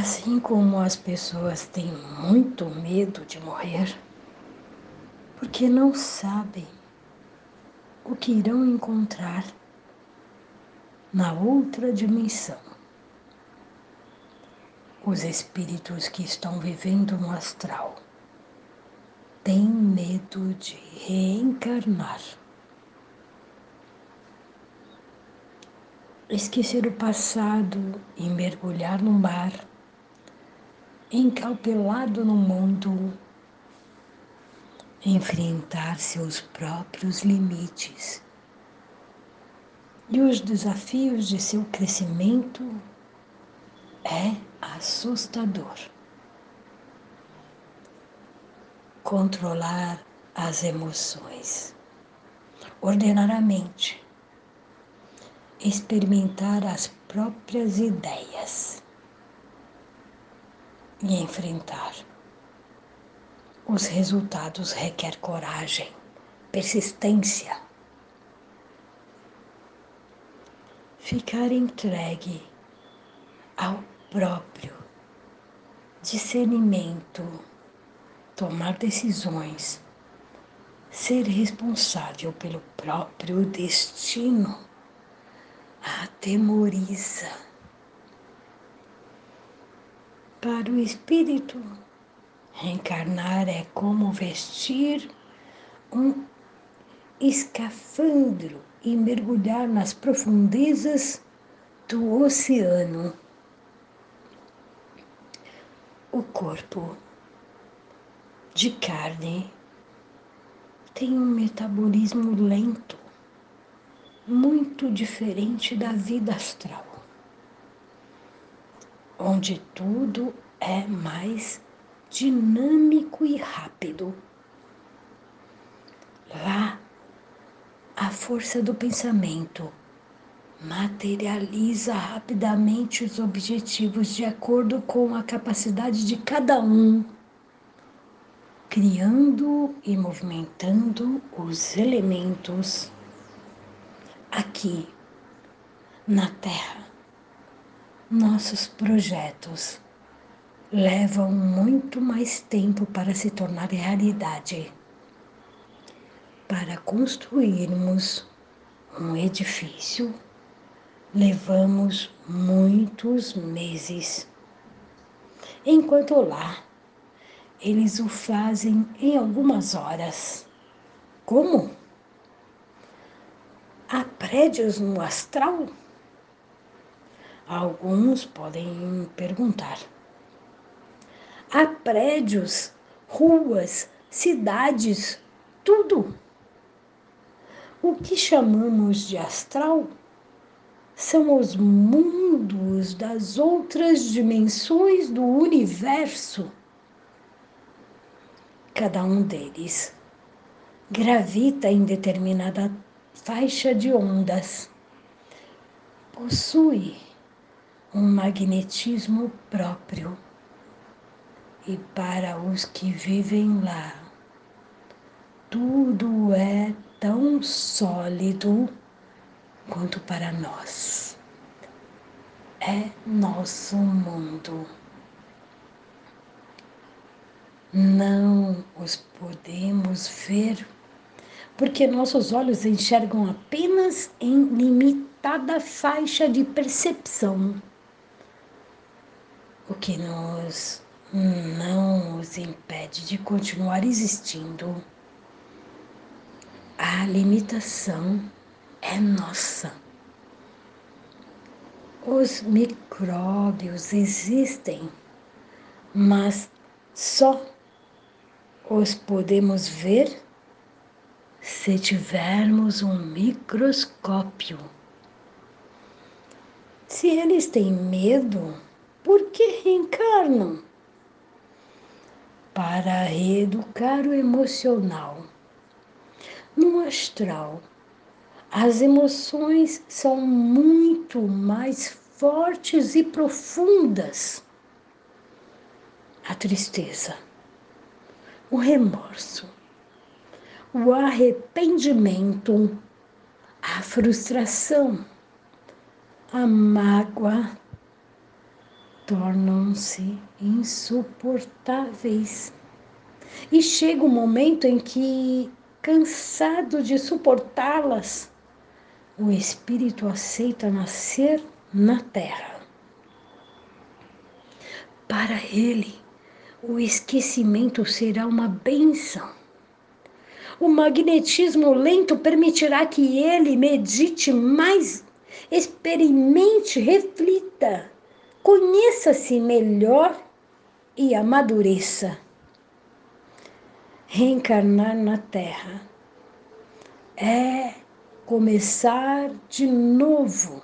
Assim como as pessoas têm muito medo de morrer, porque não sabem o que irão encontrar na outra dimensão. Os espíritos que estão vivendo no astral têm medo de reencarnar. Esquecer o passado e mergulhar no mar, encalpelado no mundo, enfrentar seus próprios limites e os desafios de seu crescimento é assustador. Controlar as emoções, ordenar a mente, experimentar as próprias ideias e enfrentar. Os resultados requer coragem, persistência. Ficar entregue ao próprio discernimento, tomar decisões, ser responsável pelo próprio destino, atemoriza. Para o espírito, reencarnar é como vestir um escafandro e mergulhar nas profundezas do oceano. O corpo de carne tem um metabolismo lento, muito diferente da vida astral, onde tudo é mais dinâmico e rápido. Lá, a força do pensamento materializa rapidamente os objetivos de acordo com a capacidade de cada um, criando e movimentando os elementos aqui na Terra. Nossos projetos levam muito mais tempo para se tornar realidade. Para construirmos um edifício levamos muitos meses. Enquanto lá, eles o fazem em algumas horas. Como? Há prédios no astral? Alguns podem perguntar. Há prédios, ruas, cidades, tudo. O que chamamos de astral são os mundos das outras dimensões do universo. Cada um deles gravita em determinada faixa de ondas, possui um magnetismo próprio. E para os que vivem lá, tudo é tão sólido quanto para nós. É nosso mundo. Não os podemos ver porque nossos olhos enxergam apenas em limitada faixa de percepção, o que nos não os impede de continuar existindo. A limitação é nossa. Os micróbios existem, mas só os podemos ver se tivermos um microscópio. Se eles têm medo, por que reencarnam? Para reeducar o emocional. No astral, as emoções são muito mais fortes e profundas. A tristeza, o remorso, o arrependimento, a frustração, a mágoa, tornam-se insuportáveis. E chega um momento em que, cansado de suportá-las, o espírito aceita nascer na terra. Para ele, o esquecimento será uma benção. O magnetismo lento permitirá que ele medite mais, experimente, reflita, conheça-se melhor e amadureça. Reencarnar na Terra é começar de novo.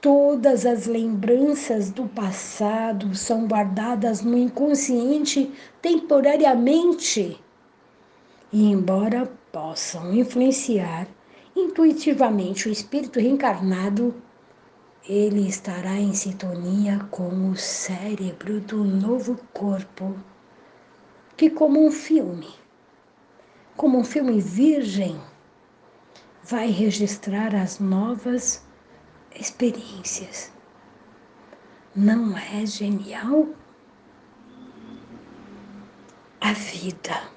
Todas as lembranças do passado são guardadas no inconsciente temporariamente. E, embora possam influenciar intuitivamente o espírito reencarnado, ele estará em sintonia com o cérebro do novo corpo, que, como um filme, como um filme virgem, vai registrar as novas experiências. Não é genial? A vida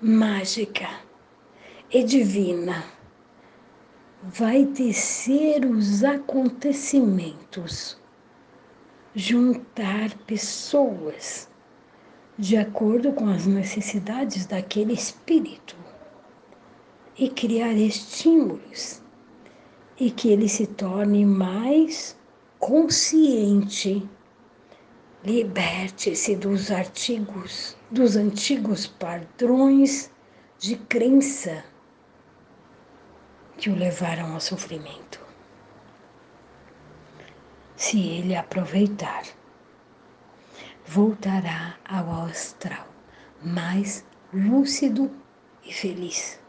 mágica e divina vai tecer os acontecimentos, juntar pessoas de acordo com as necessidades daquele espírito e criar estímulos e que ele se torne mais consciente. Liberte-se dos artigos, dos antigos padrões de crença que o levaram ao sofrimento. Se ele aproveitar, voltará ao astral mais lúcido e feliz.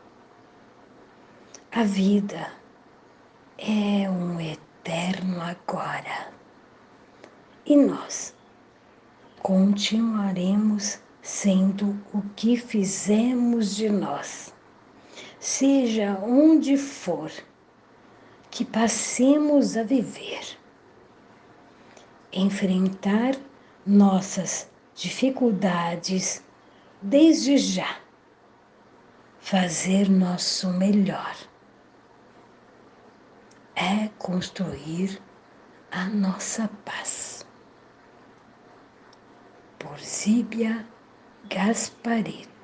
A vida é um eterno agora. E nós continuaremos sendo o que fizemos de nós, seja onde for que passemos a viver. Enfrentar nossas dificuldades desde já, fazer nosso melhor é construir a nossa paz. Por Zíbia Gaspareto.